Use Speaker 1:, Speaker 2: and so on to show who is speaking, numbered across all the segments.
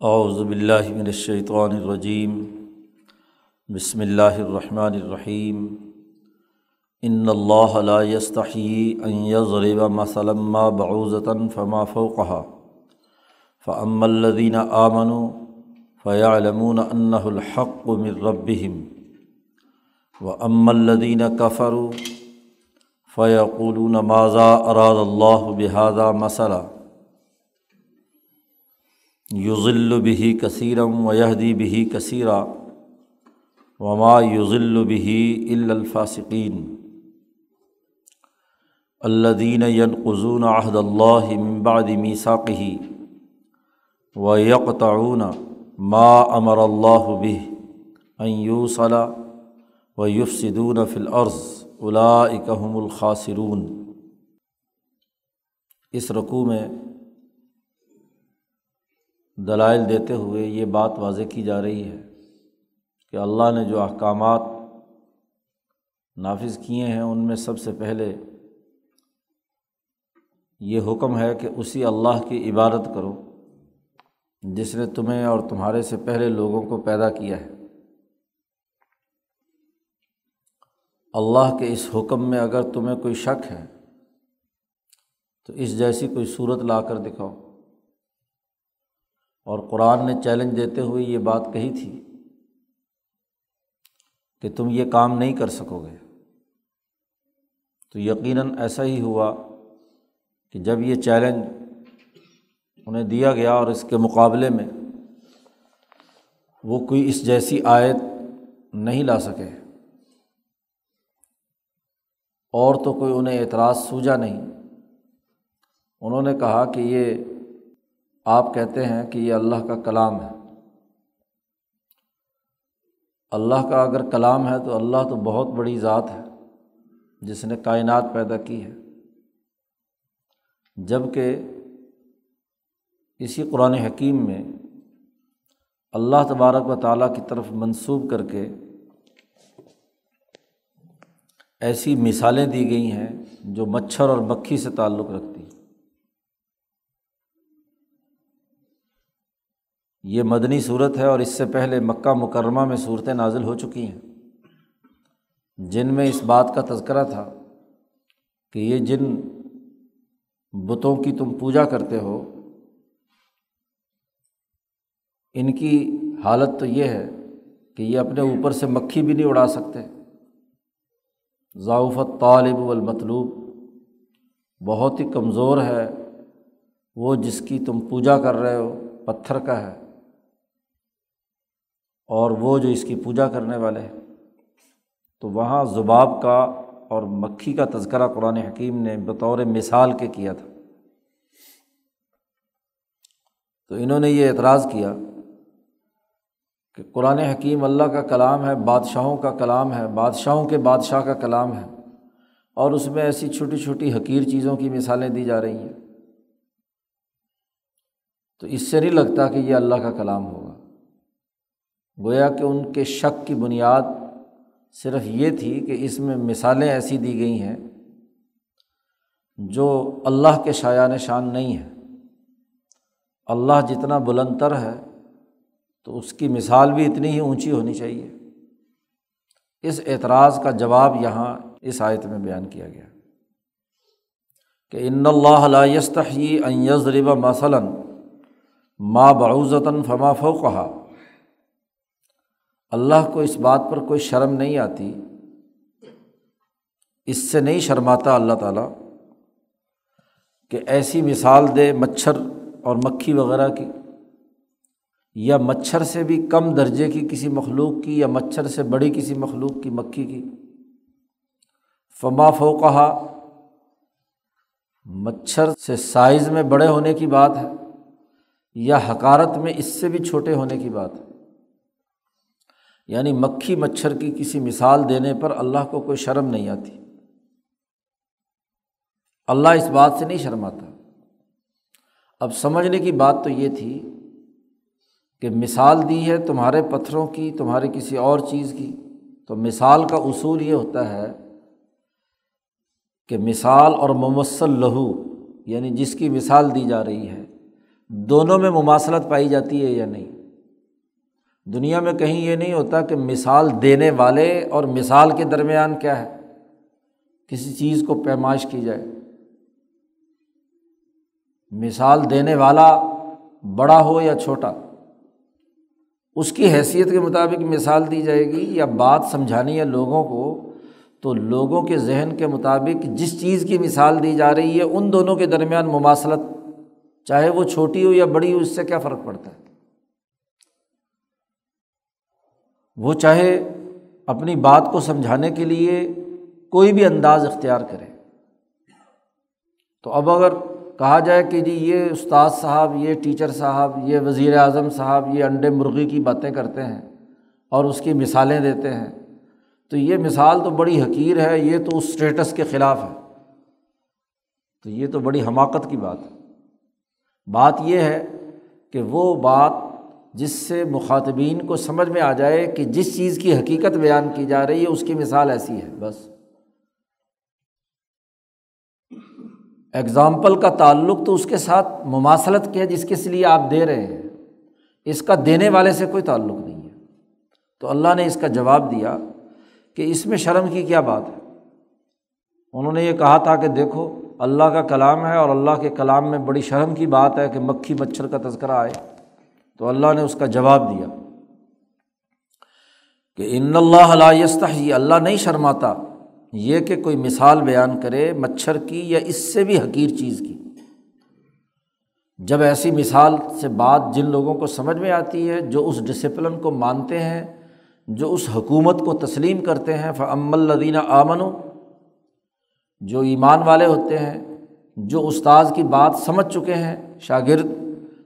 Speaker 1: اعوذ باللہ من الشیطان الرجیم۔ بسم اللہ الرحمن الرحیم۔ ان اللہ لا يستحيي ان يضرب مثلا ما بعوضة فما فوقها۔ فاما الذين آمنوا فيعلمون انه الحق من ربهم۔ واما الذين كفروا فيقولون ماذا اراد الله بهذا مثلا۔ یوزل بہی کثیرم و یہدی بہی کثیرہ وما یوزل بہی الفاصقین الدین ینقضون عہد اللہ ممباد میساقی و یکتعون ما امر اللہ بہ یوسلا و یفسدون فی الارض اولئکہم الخاسرون اس رقوع میں دلائل دیتے ہوئے یہ بات واضح کی جا رہی ہے کہ اللہ نے جو احکامات نافذ کیے ہیں، ان میں سب سے پہلے یہ حکم ہے کہ اسی اللہ کی عبادت کرو جس نے تمہیں اور تمہارے سے پہلے لوگوں کو پیدا کیا ہے۔ اللہ کے اس حکم میں اگر تمہیں کوئی شک ہے تو اس جیسی کوئی صورت لا کر دکھاؤ۔ اور قرآن نے چیلنج دیتے ہوئے یہ بات کہی تھی کہ تم یہ کام نہیں کر سکو گے۔ تو یقیناً ایسا ہی ہوا کہ جب یہ چیلنج انہیں دیا گیا اور اس کے مقابلے میں وہ کوئی اس جیسی آیت نہیں لا سکے اور تو کوئی انہیں اعتراض سوجا نہیں۔ انہوں نے کہا کہ یہ آپ کہتے ہیں کہ یہ اللہ کا کلام ہے۔ اللہ کا اگر کلام ہے تو اللہ تو بہت بڑی ذات ہے، جس نے کائنات پیدا کی ہے۔ جبکہ اسی قرآن حکیم میں اللہ تبارک و تعالیٰ کی طرف منسوب کر کے ایسی مثالیں دی گئی ہیں جو مچھر اور مکھی سے تعلق رکھتی ہیں۔ یہ مدنی صورت ہے اور اس سے پہلے مکہ مکرمہ میں صورتیں نازل ہو چکی ہیں۔ جن میں اس بات کا تذکرہ تھا کہ یہ جن بتوں کی تم پوجا کرتے ہو، ان کی حالت تو یہ ہے کہ یہ اپنے اوپر سے مکھی بھی نہیں اڑا سکتے۔ ضعفت طالب والمطلوب بہت ہی کمزور ہے، وہ جس کی تم پوجا کر رہے ہو، پتھر کا ہے۔ اور وہ جو اس کی پوجا کرنے والے ہیں، تو وہاں زباب کا اور مکھی کا تذکرہ قرآن حکیم نے بطور مثال کے کیا تھا۔ تو انہوں نے یہ اعتراض کیا کہ قرآن حکیم اللہ کا کلام ہے، بادشاہوں کا کلام ہے، بادشاہوں کے بادشاہ کا کلام ہے، اور اس میں ایسی چھوٹی چھوٹی حقیر چیزوں کی مثالیں دی جا رہی ہیں۔ تو اس سے نہیں لگتا کہ یہ اللہ کا کلام ہوگا۔ گویا کہ ان کے شک کی بنیاد صرف یہ تھی کہ اس میں مثالیں ایسی دی گئی ہیں جو اللہ کے شایان شان نہیں ہے اللہ جتنا بلند تر ہے تو اس کی مثال بھی اتنی ہی اونچی ہونی چاہیے۔ اس اعتراض کا جواب یہاں اس آیت میں بیان کیا گیا۔ کہ ان اللہ یستحی ان یضرب مثلاً ما بعوزتاً فما فوقہا اللہ کو اس بات پر کوئی شرم نہیں آتی، اس سے نہیں شرماتا اللہ تعالیٰ کہ ایسی مثال دے مچھر اور مکھی وغیرہ کی، یا مچھر سے بھی کم درجے کی کسی مخلوق کی، یا مچھر سے بڑی کسی مخلوق کی، مکھی کی۔ فما فوقہ مچھر سے سائز میں بڑے ہونے کی بات ہے، یا حکارت میں اس سے بھی چھوٹے ہونے کی بات ہے۔ یعنی مکھی مچھر کی کسی مثال دینے پر اللہ کو کوئی شرم نہیں آتی۔ اللہ اس بات سے نہیں شرماتا۔ اب سمجھنے کی بات تو یہ تھی کہ مثال دی ہے تمہارے پتھروں کی، تمہارے کسی اور چیز کی۔ تو مثال کا اصول یہ ہوتا ہے کہ مثال اور ممثل لہو یعنی جس کی مثال دی جا رہی ہے، دونوں میں مماثلت پائی جاتی ہے یا نہیں؟ دنیا میں کہیں یہ نہیں ہوتا کہ مثال دینے والے اور مثال کے درمیان کیا ہے؟ کسی چیز کو پیمائش کی جائے۔ مثال دینے والا بڑا ہو یا چھوٹا، اس کی حیثیت کے مطابق مثال دی جائے گی یا بات سمجھانی ہے لوگوں کو، تو لوگوں کے ذہن کے مطابق جس چیز کی مثال دی جا رہی ہے، ان دونوں کے درمیان مماثلت چاہے وہ چھوٹی ہو یا بڑی ہو، اس سے کیا فرق پڑتا ہے؟ وہ چاہے اپنی بات کو سمجھانے کے لیے کوئی بھی انداز اختیار کرے۔ تو اب اگر کہا جائے کہ جی یہ استاد صاحب، یہ ٹیچر صاحب، یہ وزیر اعظم صاحب، یہ انڈے مرغی کی باتیں کرتے ہیں اور اس کی مثالیں دیتے ہیں، تو یہ مثال تو بڑی حقیر ہے، یہ تو اس اسٹیٹس کے خلاف ہے۔ تو یہ تو بڑی حماقت کی بات ہے۔ بات یہ ہے کہ وہ بات جس سے مخاطبین کو سمجھ میں آ جائے کہ جس چیز کی حقیقت بیان کی جا رہی ہے، اس کی مثال ایسی ہے، بس۔ اگزامپل کا تعلق تو اس کے ساتھ مماثلت کیا جس کے لیے آپ دے رہے ہیں۔ اس کا دینے والے سے کوئی تعلق نہیں ہے۔ تو اللہ نے اس کا جواب دیا کہ اس میں شرم کی کیا بات ہے؟ انہوں نے یہ کہا تھا کہ دیکھو، اللہ کا کلام ہے اور اللہ کے کلام میں بڑی شرم کی بات ہے کہ مکھی مچھر کا تذکرہ آئے۔ تو اللہ نے اس کا جواب دیا کہ ان اللہ علیہ اللہ نہیں شرماتا یہ کہ کوئی مثال بیان کرے مچھر کی یا اس سے بھی حقیر چیز کی۔ جب ایسی مثال سے بات جن لوگوں کو سمجھ میں آتی ہے جو اس ڈسپلن کو مانتے ہیں، جو اس حکومت کو تسلیم کرتے ہیں فعم الدینہ آمن جو ایمان والے ہوتے ہیں، جو استاذ کی بات سمجھ چکے ہیں، شاگرد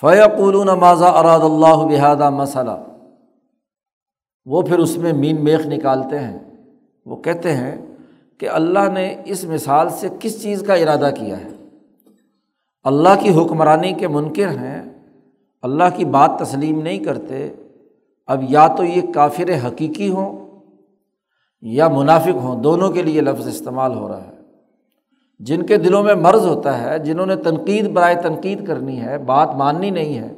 Speaker 1: فیقول ماضا اراد اللہ بحادہ مسئلہ وہ پھر اس میں مین میخ نکالتے ہیں۔ وہ کہتے ہیں کہ اللہ نے اس مثال سے کس چیز کا ارادہ کیا ہے؟ اللہ کی حکمرانی کے منکر ہیں، اللہ کی بات تسلیم نہیں کرتے، اب یا تو یہ کافر حقیقی ہوں یا منافق ہوں، دونوں کے لیے لفظ استعمال ہو رہا ہے۔ جن کے دلوں میں مرض ہوتا ہے، جنہوں نے تنقید، برائے تنقید کرنی ہے، بات ماننی نہیں ہے،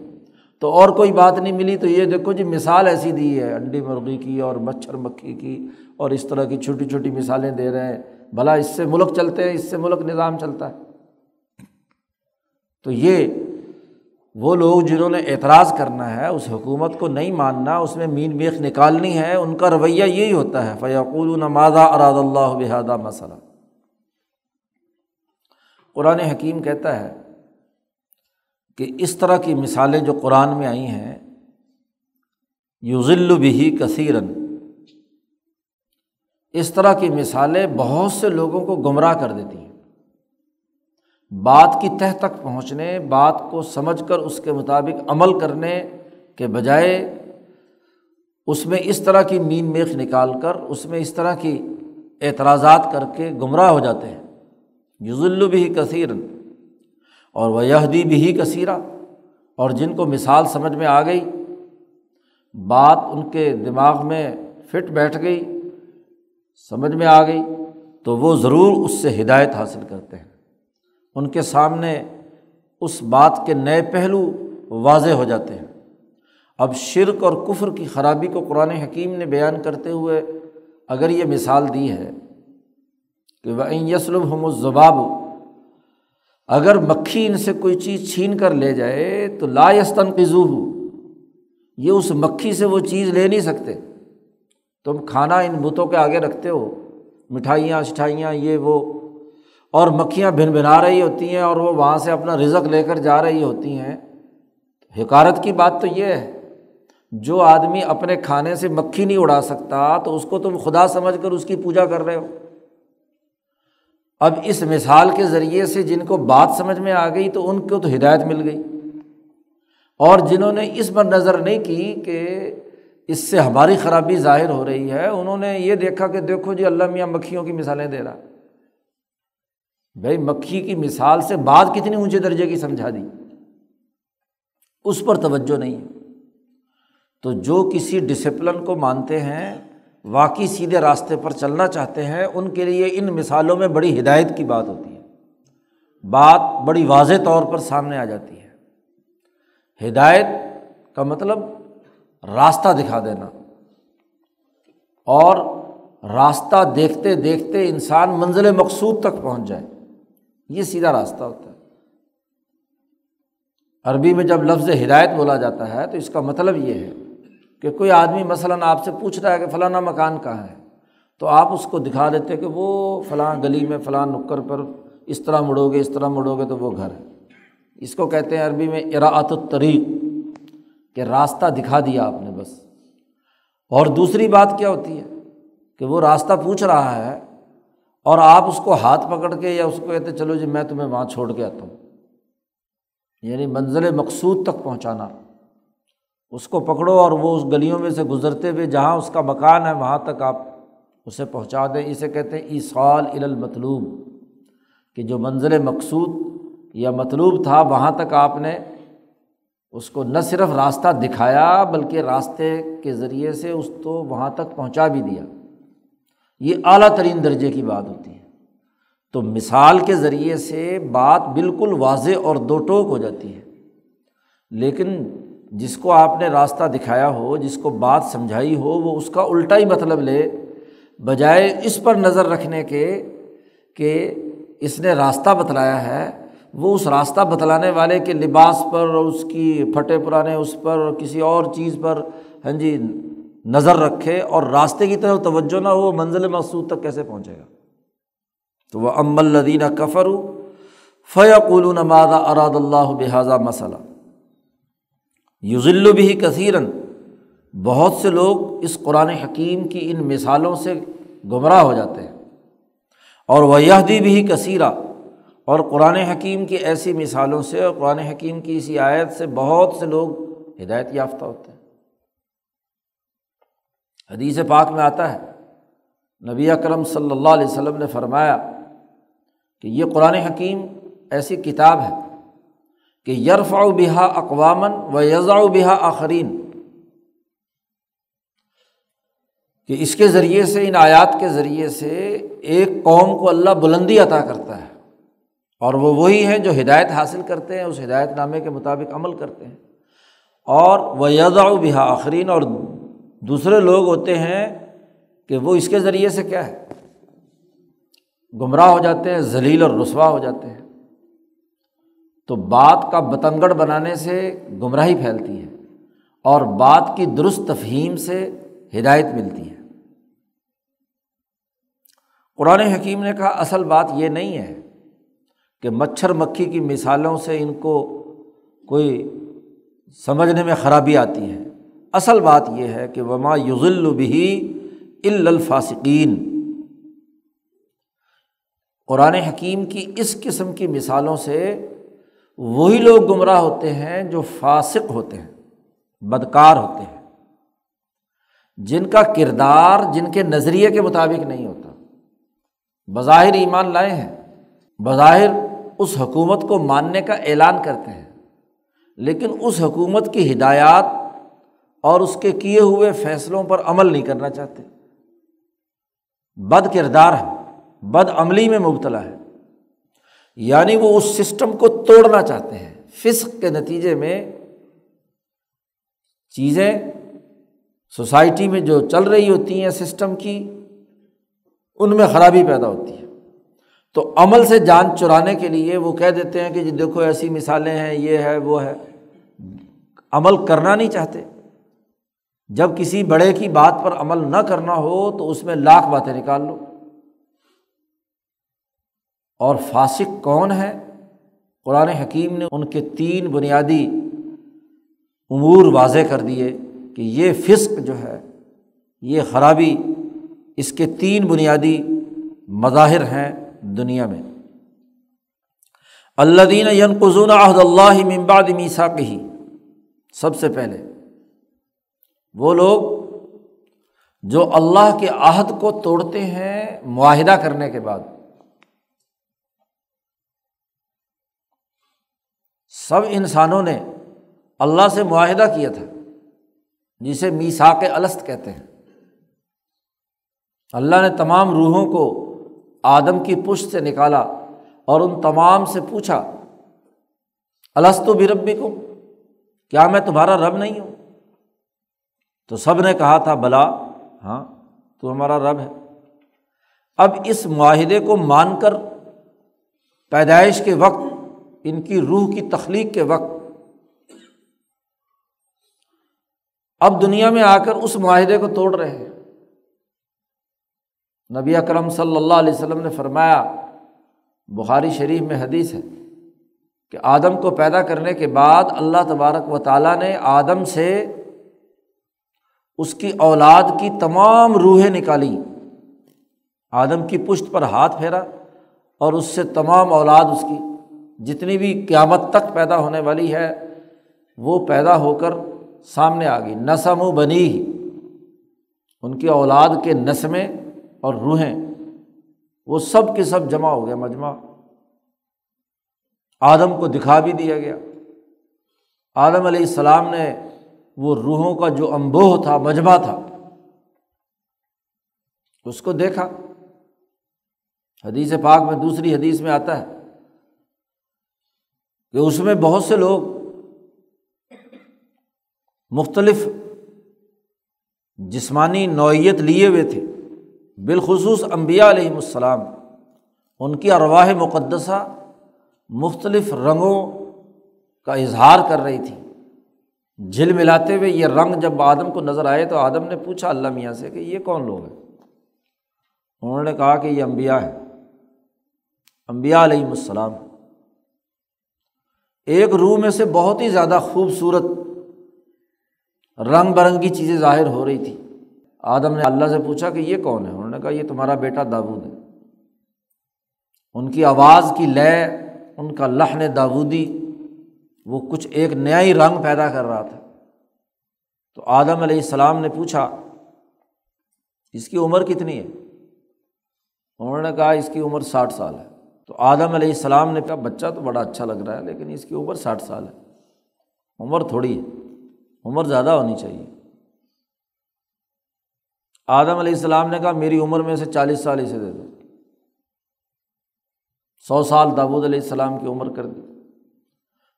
Speaker 1: تو اور کوئی بات نہیں ملی تو یہ دیکھو جی مثال ایسی دی ہے، انڈی مرغی کی اور مچھر مکھی کی اور اس طرح کی چھوٹی چھوٹی مثالیں دے رہے ہیں۔ بھلا اس سے ملک چلتے ہیں، اس سے ملک نظام چلتا ہے۔ تو یہ وہ لوگ جنہوں نے اعتراض کرنا ہے، اس حکومت کو نہیں ماننا، اس میں مین میخ نکالنی ہے، ان کا رویہ یہی ہوتا ہے۔ فیقول نمازہ اراد اللہ بحادہ مسئلہ قرآن حکیم کہتا ہے کہ اس طرح کی مثالیں جو قرآن میں آئی ہیں یوزل بھی کثیرن اس طرح کی مثالیں بہت سے لوگوں کو گمراہ کر دیتی ہیں۔ بات کی تہ تک پہنچنے، بات کو سمجھ کر اس کے مطابق عمل کرنے کے بجائے اس میں اس طرح کی مین میخ نکال کر، اس میں اس طرح کی اعتراضات کر کے گمراہ ہو جاتے ہیں۔ یوزل بھی کثیر اور وہ یہدی بھی کثیرہ اور جن کو مثال سمجھ میں آ گئی، بات ان کے دماغ میں فٹ بیٹھ گئی، سمجھ میں آ گئی، تو وہ ضرور اس سے ہدایت حاصل کرتے ہیں۔ ان کے سامنے اس بات کے نئے پہلو واضح ہو جاتے ہیں۔ اب شرک اور کفر کی خرابی کو قرآن حکیم نے بیان کرتے ہوئے اگر یہ مثال دی ہے کہ وہ یسلم ہم الزباب، اگر مکھی ان سے کوئی چیز چھین کر لے جائے تو لا یستن ہو یہ اس مکھی سے وہ چیز لے نہیں سکتے۔ تم کھانا ان بتوں کے آگے رکھتے ہو، مٹھائیاں، شٹھائیاں، یہ وہ، اور مکھیاں بھن بھنا رہی ہوتی ہیں اور وہ وہاں سے اپنا رزق لے کر جا رہی ہوتی ہیں۔ حکارت کی بات تو یہ ہے، جو آدمی اپنے کھانے سے مکھی نہیں اڑا سکتا تو اس کو تم خدا سمجھ کر اس کی پوجا کر رہے ہو۔ اب اس مثال کے ذریعے سے جن کو بات سمجھ میں آ گئی تو ان کو تو ہدایت مل گئی۔ اور جنہوں نے اس پر نظر نہیں کی کہ اس سے ہماری خرابی ظاہر ہو رہی ہے، انہوں نے یہ دیکھا کہ دیکھو جی اللہ میاں مکھیوں کی مثالیں دے رہا۔ بھائی، مکھی کی مثال سے بات کتنی اونچے درجے کی سمجھا دی۔ اس پر توجہ نہیں۔ ہے تو جو کسی ڈسپلن کو مانتے ہیں واقعی سیدھے راستے پر چلنا چاہتے ہیں، ان کے لیے ان مثالوں میں بڑی ہدایت کی بات ہوتی ہے۔ بات بڑی واضح طور پر سامنے آ جاتی ہے۔ ہدایت کا مطلب راستہ دکھا دینا۔ اور راستہ دیکھتے دیکھتے انسان منزل مقصود تک پہنچ جائے۔ یہ سیدھا راستہ ہوتا ہے۔ عربی میں جب لفظ ہدایت بولا جاتا ہے تو اس کا مطلب یہ ہے۔ کہ کوئی آدمی مثلاً آپ سے پوچھ رہا ہے کہ فلانا مکان کہاں ہے، تو آپ اس کو دکھا دیتے کہ وہ فلاں گلی میں، فلاں نکر پر اس طرح مڑو گے اس طرح مڑو گے تو وہ گھر ہے۔ اس کو کہتے ہیں عربی میں اراۃ الطریق کہ راستہ دکھا دیا آپ نے بس۔ اور دوسری بات کیا ہوتی ہے؟ کہ وہ راستہ پوچھ رہا ہے اور آپ اس کو ہاتھ پکڑ کے یا اس کو کہتے چلو جی میں تمہیں وہاں چھوڑ کے آتا ہوں۔ یعنی منزل مقصود تک پہنچانا۔ اس کو پکڑو اور وہ اس گلیوں میں سے گزرتے ہوئے جہاں اس کا مکان ہے وہاں تک آپ اسے پہنچا دیں۔ اسے کہتے ہیں ایسال المطلوب، کہ جو منزل مقصود یا مطلوب تھا وہاں تک آپ نے اس کو نہ صرف راستہ دکھایا بلکہ راستے کے ذریعے سے اس کو وہاں تک پہنچا بھی دیا۔ یہ اعلیٰ ترین درجے کی بات ہوتی ہے۔ تو مثال کے ذریعے سے بات بالکل واضح اور دو ٹوک ہو جاتی ہے۔ لیکن جس کو آپ نے راستہ دکھایا ہو، جس کو بات سمجھائی ہو، وہ اس کا الٹا ہی مطلب لے، بجائے اس پر نظر رکھنے کے کہ اس نے راستہ بتلایا ہے۔ وہ اس راستہ بتلانے والے کے لباس پر اور اس کی پھٹے پرانے اس پر اور کسی اور چیز پر ہاں جی نظر رکھے اور راستے کی طرف توجہ نہ ہو منزل مقصود تک کیسے پہنچے گا؟ تو وہ ام الدینہ کفر فیقول نماز اراد اللہ بحاظہ مسئلہ یوزل بھی کثیرن بہت سے لوگ اس قرآن حکیم کی ان مثالوں سے گمراہ ہو جاتے ہیں۔ اور وہ دی بھی کثیرہ اور قرآن حکیم کی ایسی مثالوں سے اور قرآن حکیم کی اسی آیت سے بہت سے لوگ ہدایت یافتہ ہوتے ہیں۔ حدیث پاک میں آتا ہے۔ نبی اکرم صلی اللہ علیہ وسلم نے فرمایا کہ یہ قرآن حکیم ایسی کتاب ہے کہ یرف و بحا اقوامن و یزا و بحا آخرین۔ کہ اس کے ذریعے سے، ان آیات کے ذریعے سے ایک قوم کو اللہ بلندی عطا کرتا ہے۔ اور وہ وہی ہیں جو ہدایت حاصل کرتے ہیں، اس ہدایت نامے کے مطابق عمل کرتے ہیں۔ اور وہ یزا و بحا آخرین، اور دوسرے لوگ ہوتے ہیں کہ وہ اس کے ذریعے سے کیا ہے؟ گمراہ ہو جاتے ہیں، ذلیل اور رسوا ہو جاتے ہیں۔ تو بات کا بتنگڑ بنانے سے گمراہی پھیلتی ہے اور بات کی درست تفہیم سے ہدایت ملتی ہے۔ قرآن حکیم نے کہا، اصل بات یہ نہیں ہے کہ مچھر مکھی کی مثالوں سے ان کو کوئی سمجھنے میں خرابی آتی ہے۔ اصل بات یہ ہے کہ وما یوزل بھی الفاسقین قرآن حکیم کی اس قسم کی مثالوں سے وہی لوگ گمراہ ہوتے ہیں جو فاسق ہوتے ہیں، بدکار ہوتے ہیں۔ جن کا کردار، جن کے نظریے کے مطابق نہیں ہوتا۔ بظاہر ایمان لائے ہیں، بظاہر اس حکومت کو ماننے کا اعلان کرتے ہیں۔ لیکن اس حکومت کی ہدایات اور اس کے کیے ہوئے فیصلوں پر عمل نہیں کرنا چاہتے۔ بد کردار ہے بد عملی میں مبتلا ہے یعنی وہ اس سسٹم کو توڑنا چاہتے ہیں۔ فسق کے نتیجے میں چیزیں سوسائٹی میں جو چل رہی ہوتی ہیں سسٹم کی، ان میں خرابی پیدا ہوتی ہے۔ تو عمل سے جان چرانے کے لیے وہ کہہ دیتے ہیں کہ جی دیکھو ایسی مثالیں ہیں، یہ ہے، وہ ہے۔ عمل کرنا نہیں چاہتے۔ جب کسی بڑے کی بات پر عمل نہ کرنا ہو تو اس میں لاکھ باتیں نکال لو۔ اور فاسق کون ہے؟ قرآن حکیم نے ان کے تین بنیادی امور واضح کر دیے کہ یہ فسق جو ہے، یہ خرابی اس کے تین بنیادی مظاہر ہیں دنیا میں۔ اللہ دین ینقزون عہد اللہ ممباد میسا کہی سب سے پہلے وہ لوگ جو اللہ کے عہد کو توڑتے ہیں معاہدہ کرنے کے بعد۔ سب انسانوں نے اللہ سے معاہدہ کیا تھا، جسے میساک الست کہتے ہیں۔ اللہ نے تمام روحوں کو آدم کی پشت سے نکالا اور ان تمام سے پوچھا السط و بربی کو کیا میں تمہارا رب نہیں ہوں؟ تو سب نے کہا تھا، بلا ہاں تو ہمارا رب ہے۔ اب اس معاہدے کو مان کر پیدائش کے وقت ان کی روح کی تخلیق کے وقت۔ اب دنیا میں آ کر اس معاہدے کو توڑ رہے ہیں۔ نبی اکرم صلی اللہ علیہ وسلم نے فرمایا، بخاری شریف میں حدیث ہے کہ آدم کو پیدا کرنے کے بعد اللہ تبارک و تعالیٰ نے آدم سے اس کی اولاد کی تمام روحیں نکالی۔ آدم کی پشت پر ہاتھ پھیرا اور اس سے تمام اولاد اس کی جتنی بھی قیامت تک پیدا ہونے والی ہے، وہ پیدا ہو کر سامنے آ گئی۔ نسم و بنی، ان کی اولاد کے نسمیں اور روحیں، وہ سب کے سب جمع ہو گیا مجمع۔ آدم کو دکھا بھی دیا گیا۔ آدم علیہ السلام نے وہ روحوں کا جو امبوہ تھا، مجمع تھا، اس کو دیکھا۔ حدیث پاک میں دوسری حدیث میں آتا ہے۔ کہ اس میں بہت سے لوگ مختلف جسمانی نوعیت لیے ہوئے تھے۔ بالخصوص امبیا علیہم السلام، ان کی ارواہ مقدسہ مختلف رنگوں کا اظہار کر رہی تھی جھل ملاتے ہوئے یہ رنگ جب آدم کو نظر آئے تو آدم نے پوچھا اللہ میاں سے کہ یہ کون لوگ ہیں؟ انہوں نے کہا کہ یہ امبیا ہے امبیا علیہم السلام۔ ایک روح میں سے بہت ہی زیادہ خوبصورت رنگ برنگی چیزیں ظاہر ہو رہی تھی۔ آدم نے اللہ سے پوچھا کہ یہ کون ہے؟ انہوں نے کہا، یہ تمہارا بیٹا داود ہے۔ ان کی آواز کی لے، ان کا لہن داودی وہ کچھ ایک نیا ہی رنگ پیدا کر رہا تھا۔ تو آدم علیہ السلام نے پوچھا، اس کی عمر کتنی ہے؟ انہوں نے کہا، اس کی عمر ساٹھ سال ہے۔ تو آدم علیہ السلام نے کہا، بچہ تو بڑا اچھا لگ رہا ہے، لیکن اس کی عمر ساٹھ سال ہے۔ عمر تھوڑی ہے، عمر زیادہ ہونی چاہیے۔ آدم علیہ السلام نے کہا، میری عمر میں سے چالیس سال اسے دے دو۔ سو سال داود علیہ السلام کی عمر کر دی۔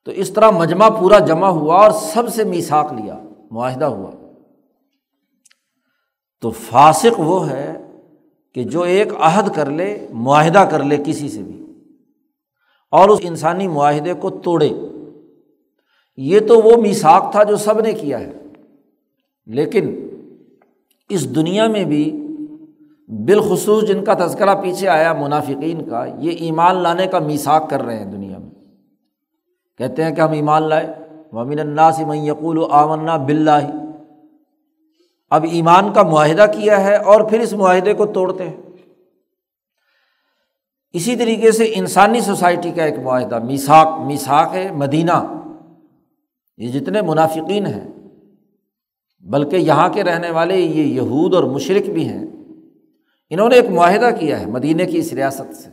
Speaker 1: تو اس طرح مجمع پورا جمع ہوا اور سب سے میساک لیا، معاہدہ ہوا۔ تو فاسق وہ ہے کہ جو ایک عہد کر لے، معاہدہ کر لے کسی سے بھی، اور اس انسانی معاہدے کو توڑے۔ یہ تو وہ میساک تھا جو سب نے کیا ہے۔ لیکن اس دنیا میں بھی بالخصوص جن کا تذکرہ پیچھے آیا منافقین کا، یہ ایمان لانے کا میساک کر رہے ہیں دنیا میں۔ کہتے ہیں کہ ہم ایمان لائے۔ ومین اللہ سے میں یقول و آمنا بلّہ اب ایمان کا معاہدہ کیا ہے اور پھر اس معاہدے کو توڑتے ہیں۔ اسی طریقے سے انسانی سوسائٹی کا ایک معاہدہ میساک میساک ہے مدینہ۔ یہ جتنے منافقین ہیں، بلکہ یہاں کے رہنے والے یہ یہود اور مشرق بھی ہیں، انہوں نے ایک معاہدہ کیا ہے مدینہ کی اس ریاست سے۔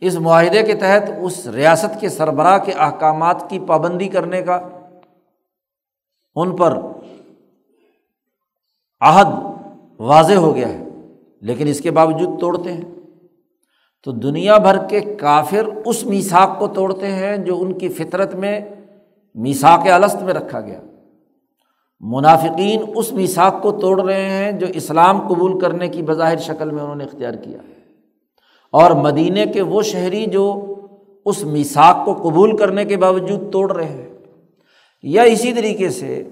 Speaker 1: اس معاہدے کے تحت اس ریاست کے سربراہ کے احکامات کی پابندی کرنے کا، ان پر عہد واضح ہو گیا ہے، لیکن اس کے باوجود توڑتے ہیں۔ تو دنیا بھر کے کافر اس میساک کو توڑتے ہیں جو ان کی فطرت میں میساک الست میں رکھا گیا۔ منافقین اس میساک کو توڑ رہے ہیں جو اسلام قبول کرنے کی بظاہر شکل میں انہوں نے اختیار کیا ہے۔ اور مدینے کے وہ شہری جو اس میساک کو قبول کرنے کے باوجود توڑ رہے ہیں۔ یا اسی طریقے سے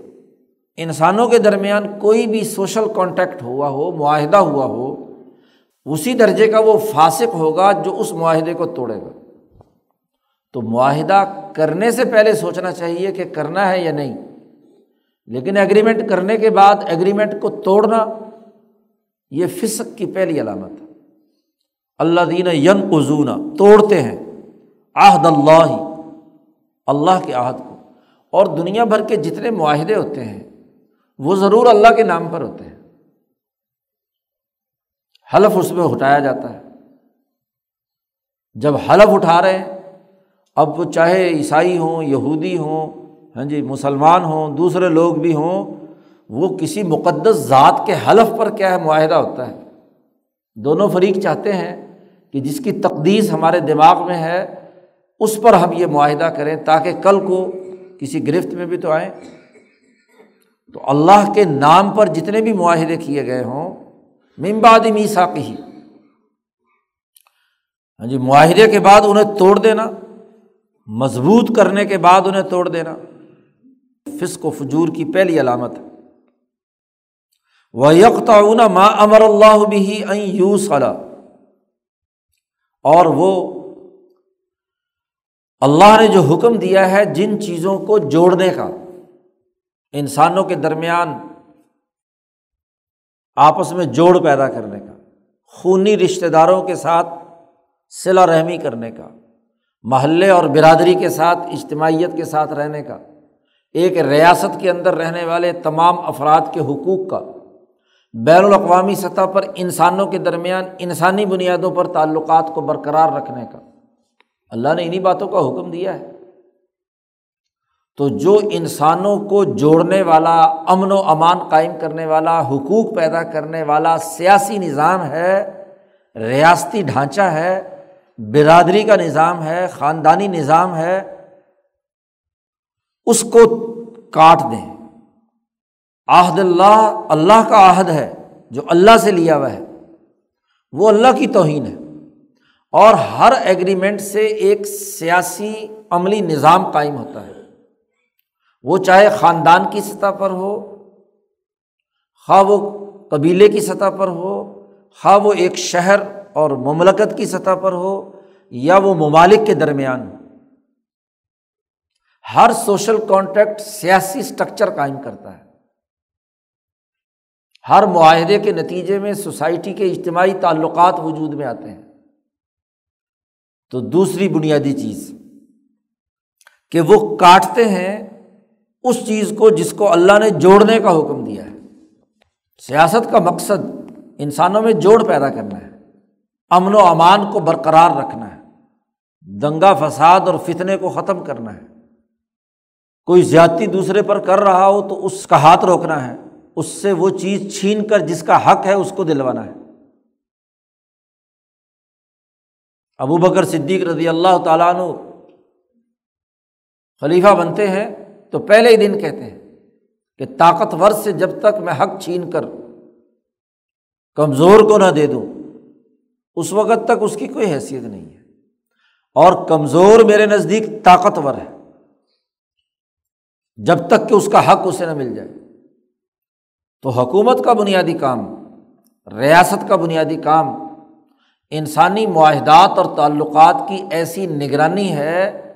Speaker 1: انسانوں کے درمیان کوئی بھی سوشل کانٹیکٹ ہوا ہو، معاہدہ ہوا ہو، اسی درجے کا وہ فاسق ہوگا جو اس معاہدے کو توڑے گا۔ تو معاہدہ کرنے سے پہلے سوچنا چاہیے کہ کرنا ہے یا نہیں۔ لیکن ایگریمنٹ کرنے کے بعد ایگریمنٹ کو توڑنا یہ فسق کی پہلی علامت ہے۔ اللہ دین ین قزون توڑتے ہیں آہد اللہ اللہ کے عہد کو۔ اور دنیا بھر کے جتنے معاہدے ہوتے ہیں وہ ضرور اللہ کے نام پر ہوتے ہیں۔ حلف اس میں اٹھایا جاتا ہے۔ جب حلف اٹھا رہے ہیں، اب وہ چاہے عیسائی ہوں، یہودی ہوں ہاں جی مسلمان ہوں، دوسرے لوگ بھی ہوں، وہ کسی مقدس ذات کے حلف پر کیا ہے، معاہدہ ہوتا ہے۔ دونوں فریق چاہتے ہیں کہ جس کی تقدیس ہمارے دماغ میں ہے، اس پر ہم یہ معاہدہ کریں تاکہ کل کو کسی گرفت میں بھی تو آئیں۔ تو اللہ کے نام پر جتنے بھی معاہدے کیے گئے ہوں ممباد میسا کی ہاں جی معاہدے کے بعد انہیں توڑ دینا، مضبوط کرنے کے بعد انہیں توڑ دینا، فسق و فجور کی پہلی علامت ہے۔ وہ یکتا ماں امر اللہ بھی یو اور وہ اللہ نے جو حکم دیا ہے جن چیزوں کو جوڑنے کا۔ انسانوں کے درمیان آپس میں جوڑ پیدا کرنے کا، خونی رشتہ داروں کے ساتھ صلا رحمی کرنے کا، محلے اور برادری کے ساتھ اجتماعیت کے ساتھ رہنے کا، ایک ریاست کے اندر رہنے والے تمام افراد کے حقوق کا، بین الاقوامی سطح پر انسانوں کے درمیان انسانی بنیادوں پر تعلقات کو برقرار رکھنے کا۔ اللہ نے انہیں باتوں کا حکم دیا ہے۔ تو جو انسانوں کو جوڑنے والا، امن و امان قائم کرنے والا، حقوق پیدا کرنے والا سیاسی نظام ہے، ریاستی ڈھانچہ ہے، برادری کا نظام ہے، خاندانی نظام ہے، اس کو کاٹ دیں۔ آہد اللہ اللہ کا عہد ہے، جو اللہ سے لیا ہوا ہے، وہ اللہ کی توہین ہے۔ اور ہر ایگریمنٹ سے ایک سیاسی عملی نظام قائم ہوتا ہے۔ وہ چاہے خاندان کی سطح پر ہو، خواہ وہ قبیلے کی سطح پر ہو، خواہ وہ ایک شہر اور مملکت کی سطح پر ہو یا وہ ممالک کے درمیان ہو۔ ہر سوشل کانٹیکٹ سیاسی اسٹرکچر قائم کرتا ہے۔ ہر معاہدے کے نتیجے میں سوسائٹی کے اجتماعی تعلقات وجود میں آتے ہیں۔ تو دوسری بنیادی چیز کہ وہ کاٹتے ہیں اس چیز کو جس کو اللہ نے جوڑنے کا حکم دیا ہے۔ سیاست کا مقصد انسانوں میں جوڑ پیدا کرنا ہے، امن و امان کو برقرار رکھنا ہے، دنگا فساد اور فتنے کو ختم کرنا ہے۔ کوئی زیادتی دوسرے پر کر رہا ہو تو اس کا ہاتھ روکنا ہے، اس سے وہ چیز چھین کر جس کا حق ہے اس کو دلوانا ہے۔ ابو بکر صدیق رضی اللہ تعالیٰ عنہ خلیفہ بنتے ہیں۔ تو پہلے ہی دن کہتے ہیں کہ طاقتور سے جب تک میں حق چھین کر کمزور کو نہ دے دوں، اس وقت تک اس کی کوئی حیثیت نہیں ہے۔ اور کمزور میرے نزدیک طاقتور ہے۔ جب تک کہ اس کا حق اسے نہ مل جائے۔ تو حکومت کا بنیادی کام، ریاست کا بنیادی کام، انسانی معاہدات اور تعلقات کی ایسی نگرانی ہے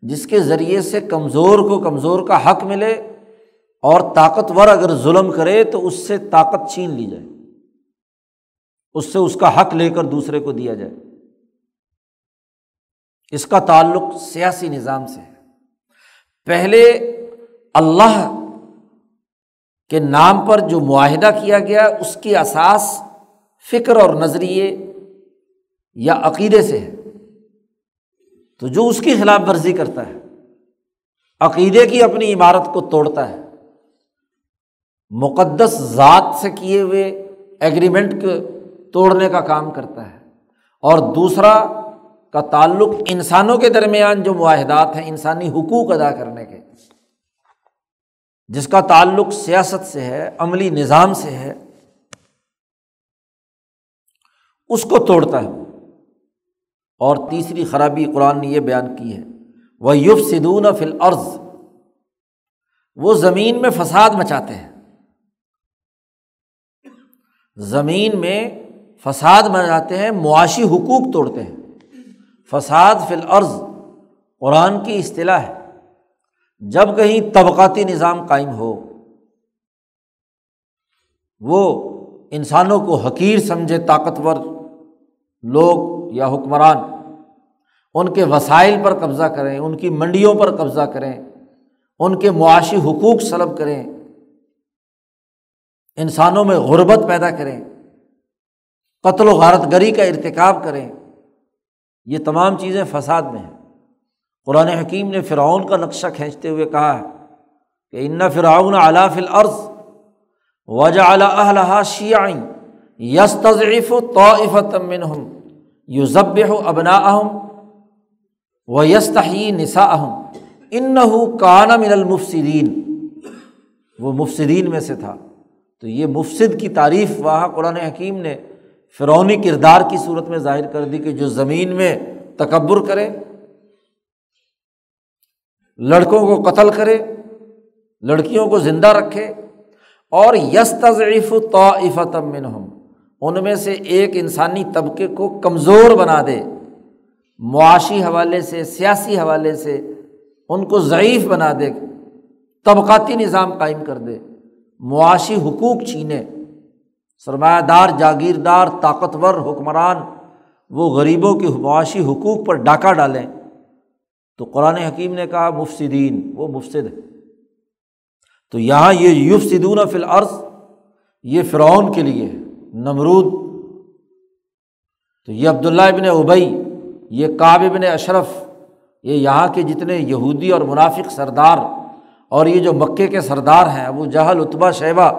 Speaker 1: جس کے ذریعے سے کمزور کو کمزور کا حق ملے اور طاقتور اگر ظلم کرے تو اس سے طاقت چھین لی جائے۔ اس سے اس کا حق لے کر دوسرے کو دیا جائے۔ اس کا تعلق سیاسی نظام سے ہے۔ پہلے اللہ کے نام پر جو معاہدہ کیا گیا، اس کی اساس فکر اور نظریے یا عقیدے سے ہے۔ تو جو اس کی خلاف ورزی کرتا ہے، عقیدے کی اپنی عمارت کو توڑتا ہے، مقدس ذات سے کیے ہوئے ایگریمنٹ کو توڑنے کا کام کرتا ہے۔ اور دوسرا کا تعلق انسانوں کے درمیان جو معاہدات ہیں، انسانی حقوق ادا کرنے کے۔ جس کا تعلق سیاست سے ہے، عملی نظام سے ہے، اس کو توڑتا ہے۔ اور تیسری خرابی قرآن نے یہ بیان کی ہے۔ وہ یوف سدون فل عرض وہ زمین میں فساد مچاتے ہیں۔ زمین میں فساد مچاتے ہیں، معاشی حقوق توڑتے ہیں۔ فساد فی العرض قرآن کی اصطلاح ہے۔ جب کہیں طبقاتی نظام قائم ہو، وہ انسانوں کو حقیر سمجھے طاقتور لوگ یا حکمران، ان کے وسائل پر قبضہ کریں، ان کی منڈیوں پر قبضہ کریں، ان کے معاشی حقوق سلب کریں، انسانوں میں غربت پیدا کریں، قتل و غارت گری کا ارتکاب کریں۔ یہ تمام چیزیں فساد میں ہیں۔ قرآن حکیم نے فرعون کا نقشہ کھینچتے ہوئے کہا ہے کہ ان فرعون علا فل عرض وجہ اعلیٰ شیعین یس تضریف و طوف یو ضب ہو ابنا اہم و یس تحی نسا اہم ان کان من المفسرین وہ مفسرین میں سے تھا۔ تو یہ مفصد کی تعریف وہاں قرآن حکیم نے فرونی کردار کی صورت میں ظاہر کر دی کہ جو زمین میں تکبر کرے، لڑکوں کو قتل کرے، لڑکیوں کو زندہ رکھے، اور یس تضعیف طافت منہم۔ ان میں سے ایک انسانی طبقے کو کمزور بنا دے، معاشی حوالے سے، سیاسی حوالے سے ان کو ضعیف بنا دے، طبقاتی نظام قائم کر دے، معاشی حقوق چھینے۔ سرمایہ دار، جاگیردار، طاقتور حکمران وہ غریبوں کے معاشی حقوق پر ڈاکہ ڈالیں۔ تو قرآن حکیم نے کہا مفصدین وہ مفصد ہے تو یہاں یہ یوف سدون فی العرض یہ فرعون کے لیے ہے نمرود، تو یہ عبداللہ ابن ابئی یہ کاب ابن اشرف، یہ یہاں کے جتنے یہودی اور منافق سردار اور یہ جو مکے کے سردار ہیں، ابو جہل اتبا شیبہ،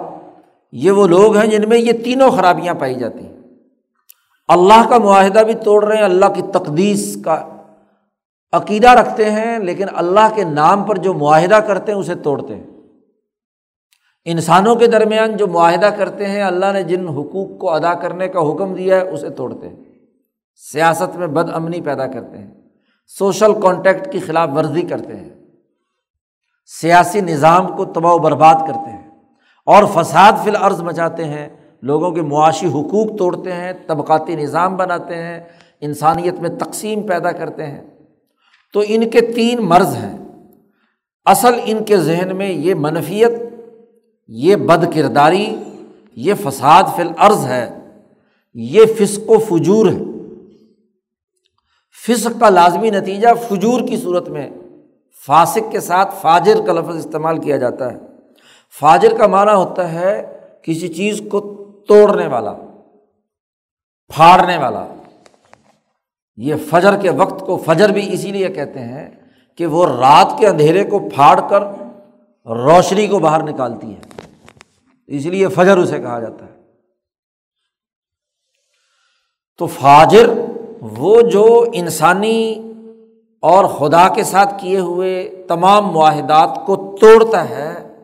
Speaker 1: یہ وہ لوگ ہیں جن میں یہ تینوں خرابیاں پائی جاتی ہیں۔ اللہ کا معاہدہ بھی توڑ رہے ہیں، اللہ کی تقدیس کا عقیدہ رکھتے ہیں، لیکن اللہ کے نام پر جو معاہدہ کرتے ہیں، اسے توڑتے ہیں۔ انسانوں کے درمیان جو معاہدہ کرتے ہیں، اللہ نے جن حقوق کو ادا کرنے کا حکم دیا ہے، اسے توڑتے ہیں۔ سیاست میں بد امنی پیدا کرتے ہیں۔ سوشل کانٹیکٹ کی خلاف ورزی کرتے ہیں۔ سیاسی نظام کو تباہ و برباد کرتے ہیں۔ اور فساد فی العرض مچاتے ہیں۔ لوگوں کے معاشی حقوق توڑتے ہیں، طبقاتی نظام بناتے ہیں۔ انسانیت میں تقسیم پیدا کرتے ہیں۔ تو ان کے تین مرض ہیں۔ اصل ان کے ذہن میں یہ منفیت یہ بد کرداری یہ فساد فی العرض ہے، یہ فسق و فجور ہے۔ فسق کا لازمی نتیجہ فجور کی صورت میں فاسق کے ساتھ فاجر کا لفظ استعمال کیا جاتا ہے۔ فاجر کا معنی ہوتا ہے کسی چیز کو توڑنے والا، پھاڑنے والا۔ یہ فجر کے وقت کو فجر بھی اسی لیے کہتے ہیں کہ وہ رات کے اندھیرے کو پھاڑ کر روشنی کو باہر نکالتی ہے۔ اس لیے فجر اسے کہا جاتا ہے۔ تو فاجر وہ جو انسانی اور خدا کے ساتھ کیے ہوئے تمام معاہدات کو توڑتا ہے،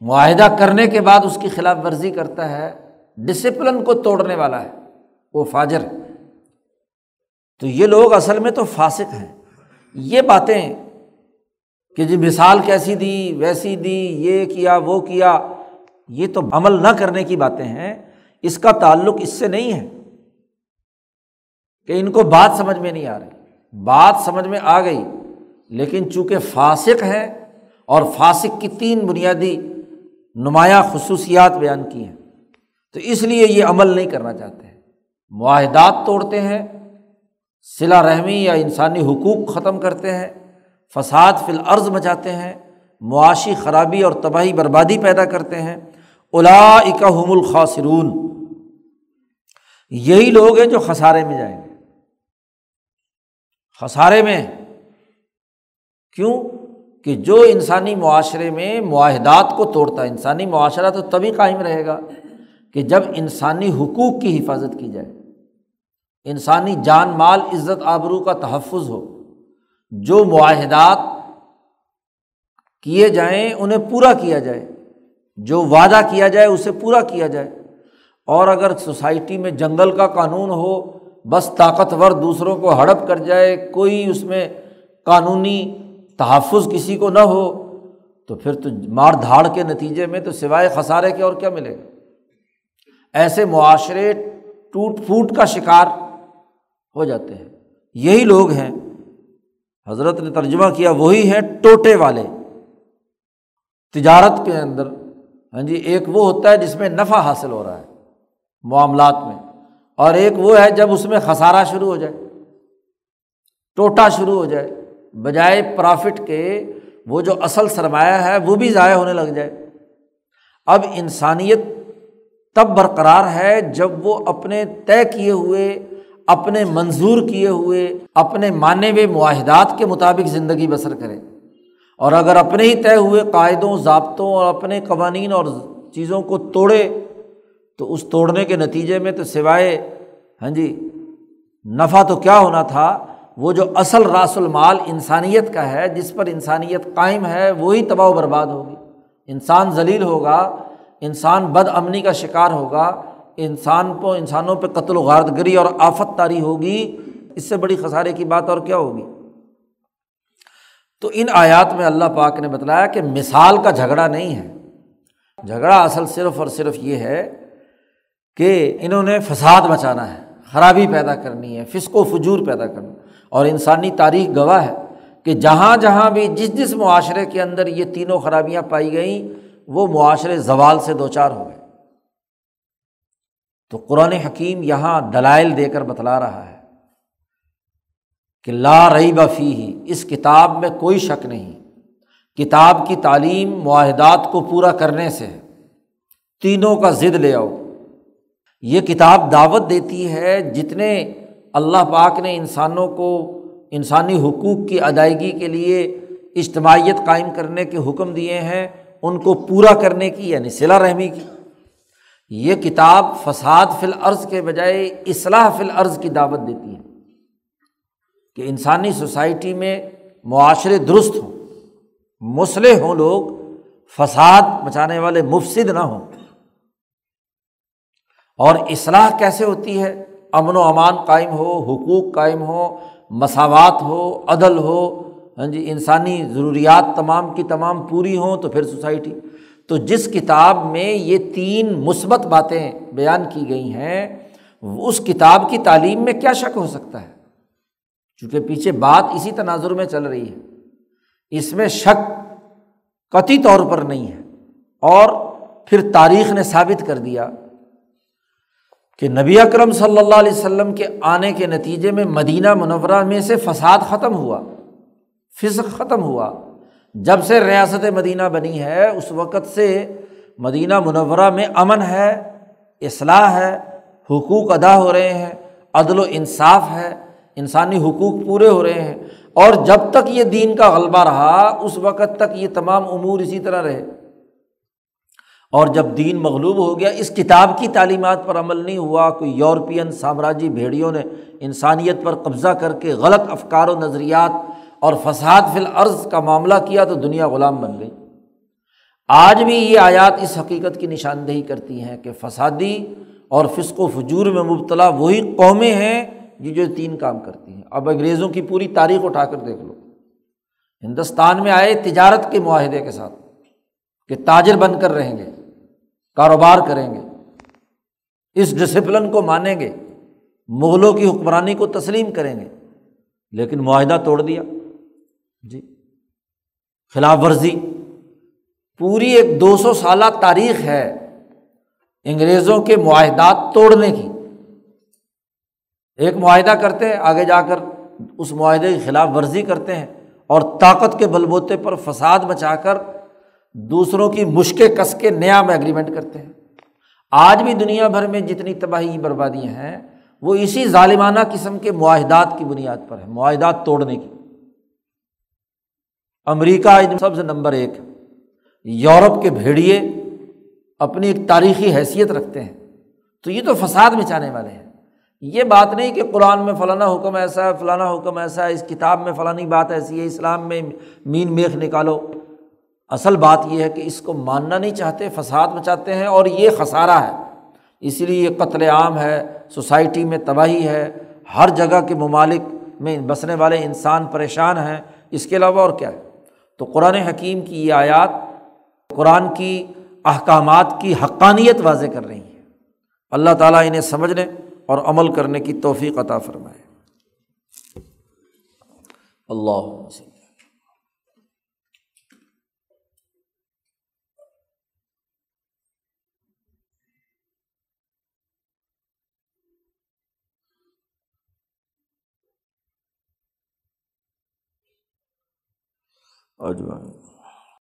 Speaker 1: معاہدہ کرنے کے بعد اس کی خلاف ورزی کرتا ہے ڈسپلن کو توڑنے والا ہے، وہ فاجر۔ تو یہ لوگ اصل میں تو فاسق ہیں۔ یہ باتیں کہ جی مثال کیسی دی، ویسی دی، یہ کیا، وہ کیا، یہ تو عمل نہ کرنے کی باتیں ہیں، اس کا تعلق اس سے نہیں ہے کہ ان کو بات سمجھ میں نہیں آ رہی۔ بات سمجھ میں آ گئی، لیکن چونکہ فاسق ہے اور فاسق کی تین بنیادی نمایاں خصوصیات بیان کی ہیں، تو اس لیے یہ عمل نہیں کرنا چاہتے ہیں۔ معاہدات توڑتے ہیں صلا رحمی یا انسانی حقوق ختم کرتے ہیں فساد فی العرض مچاتے ہیں، معاشی خرابی اور تباہی بربادی پیدا کرتے ہیں۔ الاحم الخاصرون یہی لوگ ہیں جو خسارے میں جائیں گے۔ خسارے میں۔ کیوں؟ کہ جو انسانی معاشرے میں معاہدات کو توڑتا ہے، انسانی معاشرہ تو تبھی قائم رہے گا کہ جب انسانی حقوق کی حفاظت کی جائے، انسانی جان مال، عزت، آبرو کا تحفظ ہو۔ جو معاہدات کیے جائیں، انہیں پورا کیا جائے۔ جو وعدہ کیا جائے، اسے پورا کیا جائے۔ اور اگر سوسائٹی میں جنگل کا قانون ہو، بس طاقتور دوسروں کو ہڑپ کر جائے، کوئی اس میں قانونی تحفظ کسی کو نہ ہو، تو پھر تو مار دھاڑ کے نتیجے میں تو سوائے خسارے کے اور کیا ملے گا؟ ایسے معاشرے ٹوٹ پھوٹ کا شکار ہو جاتے ہیں۔ یہی لوگ ہیں۔ حضرت نے ترجمہ کیا، وہی ہے ٹوٹے والے۔ تجارت کے اندر ہاں جی ایک وہ ہوتا ہے جس میں نفع حاصل ہو رہا ہے معاملات میں، اور ایک وہ ہے جب اس میں خسارہ شروع ہو جائے، ٹوٹا شروع ہو جائے، بجائے پرافٹ کے وہ جو اصل سرمایہ ہے وہ بھی ضائع ہونے لگ جائے۔ اب انسانیت تب برقرار ہے جب وہ اپنے طے کیے ہوئے اپنے منظور کیے ہوئے، اپنے مانے ہوئے معاہدات کے مطابق زندگی بسر کرے اور اگر اپنے ہی طے ہوئے قاعدوں، ضابطوں اور اپنے قوانین اور چیزوں کو توڑے، تو اس توڑنے کے نتیجے میں تو سوائے ہاں جی نفع تو کیا ہونا تھا؟ وہ جو اصل راس المال انسانیت کا ہے، جس پر انسانیت قائم ہے، وہی تباہ و برباد ہوگی۔ انسان ذلیل ہوگا، انسان بد امنی کا شکار ہوگا انسان کو انسانوں پہ قتل و غارت گری اور آفت تاری ہوگی، اس سے بڑی خسارے کی بات اور کیا ہوگی؟ تو ان آیات میں اللہ پاک نے بتلایا کہ مثال کا جھگڑا نہیں ہے۔ جھگڑا اصل صرف اور صرف یہ ہے کہ انہوں نے فساد مچانا ہے، خرابی پیدا کرنی ہے، فسق و فجور پیدا کرنا اور انسانی تاریخ گواہ ہے کہ جہاں جہاں بھی جس جس معاشرے کے اندر یہ تینوں خرابیاں پائی گئیں، وہ معاشرے زوال سے دو چار ہو گئے۔ تو قرآن حکیم یہاں دلائل دے کر بتلا رہا ہے کہ لا رئی بفی ہی اس کتاب میں کوئی شک نہیں۔ کتاب کی تعلیم معاہدات کو پورا کرنے سے تینوں کا ضد لے آؤ۔ یہ کتاب دعوت دیتی ہے جتنے اللہ پاک نے انسانوں کو، انسانی حقوق کی ادائیگی کے لیے اجتماعیت قائم کرنے کے حکم دیے ہیں، ان کو پورا کرنے کی یعنی صلا رحمی کی۔ یہ کتاب فساد فی العرض کے بجائے اصلاح فی العرض کی دعوت دیتی ہے کہ انسانی سوسائٹی میں معاشرے درست ہوں، مسلح ہوں لوگ، فساد مچانے والے مفصد نہ ہوں۔ اور اصلاح کیسے ہوتی ہے؟ امن و امان قائم ہو، حقوق قائم ہو، مساوات ہو، عدل ہو۔ ہاں جی انسانی ضروریات تمام کی تمام پوری ہوں تو پھر سوسائٹی۔ تو جس کتاب میں یہ تین مثبت باتیں بیان کی گئی ہیں، اس کتاب کی تعلیم میں کیا شک ہو سکتا ہے؟ چونکہ پیچھے بات اسی تناظر میں چل رہی ہے۔ اس میں شک قطعی طور پر نہیں ہے۔ اور پھر تاریخ نے ثابت کر دیا کہ نبی اکرم صلی اللہ علیہ وسلم کے آنے کے نتیجے میں مدینہ منورہ میں سے فساد ختم ہوا، فسق ختم ہوا۔ جب سے ریاست مدینہ بنی ہے، اس وقت سے مدینہ منورہ میں امن ہے، اصلاح ہے، حقوق ادا ہو رہے ہیں، عدل و انصاف ہے، انسانی حقوق پورے ہو رہے ہیں۔ اور جب تک یہ دین کا غلبہ رہا، اس وقت تک یہ تمام امور اسی طرح رہے۔ اور جب دین مغلوب ہو گیا، اس کتاب کی تعلیمات پر عمل نہیں ہوا، کوئی یورپین سامراجی بھیڑیوں نے انسانیت پر قبضہ کر کے غلط افکار و نظریات اور فساد فی العرض کا معاملہ کیا تو دنیا غلام بن گئی۔ آج بھی یہ آیات اس حقیقت کی نشاندہی کرتی ہیں کہ فسادی اور فسق و فجور میں مبتلا وہی قومیں ہیں یہ جو تین کام کرتی ہیں۔ اب انگریزوں کی پوری تاریخ اٹھا کر دیکھ لو۔ ہندوستان میں آئے تجارت کے معاہدے کے ساتھ کہ تاجر بن کر رہیں گے، کاروبار کریں گے، اس ڈسپلن کو مانیں گے، مغلوں کی حکمرانی کو تسلیم کریں گے، لیکن معاہدہ توڑ دیا۔ جی۔ خلاف ورزی۔ پوری ایک دو سو سالہ تاریخ ہے انگریزوں کے معاہدات توڑنے کی۔ ایک معاہدہ کرتے ہیں، آگے جا کر اس معاہدے کی خلاف ورزی کرتے ہیں اور طاقت کے بل بوتے پر فساد مچا کر دوسروں کی مشقیں کس کے نیا میں اگریمنٹ کرتے ہیں۔ آج بھی دنیا بھر میں جتنی تباہی بربادیاں ہیں، وہ اسی ظالمانہ قسم کے معاہدات کی بنیاد پر ہے معاہدات توڑنے کی۔ امریکہ سب سے نمبر ایک یورپ کے بھیڑیے اپنی ایک تاریخی حیثیت رکھتے ہیں۔ تو یہ تو فساد مچانے والے ہیں۔ یہ بات نہیں کہ قرآن میں فلانا حکم ایسا ہے، فلانا حکم ایسا ہے، اس کتاب میں فلانی بات ایسی ہے، اسلام میں مین میخ نکالو۔ اصل بات یہ ہے کہ اس کو ماننا نہیں چاہتے، فساد مچاتے ہیں اور یہ خسارہ ہے۔ اسی لیے یہ قتل عام ہے، سوسائٹی میں تباہی ہے۔ ہر جگہ کے ممالک میں بسنے والے انسان پریشان ہیں۔ اس کے علاوہ اور کیا ہے؟ تو قرآن حکیم کی یہ آیات قرآن کی احکامات کی حقانیت واضح کر رہی ہیں۔ اللہ تعالیٰ انہیں سمجھنے اور عمل کرنے کی توفیق عطا فرمائے۔ اللہ اجمعین۔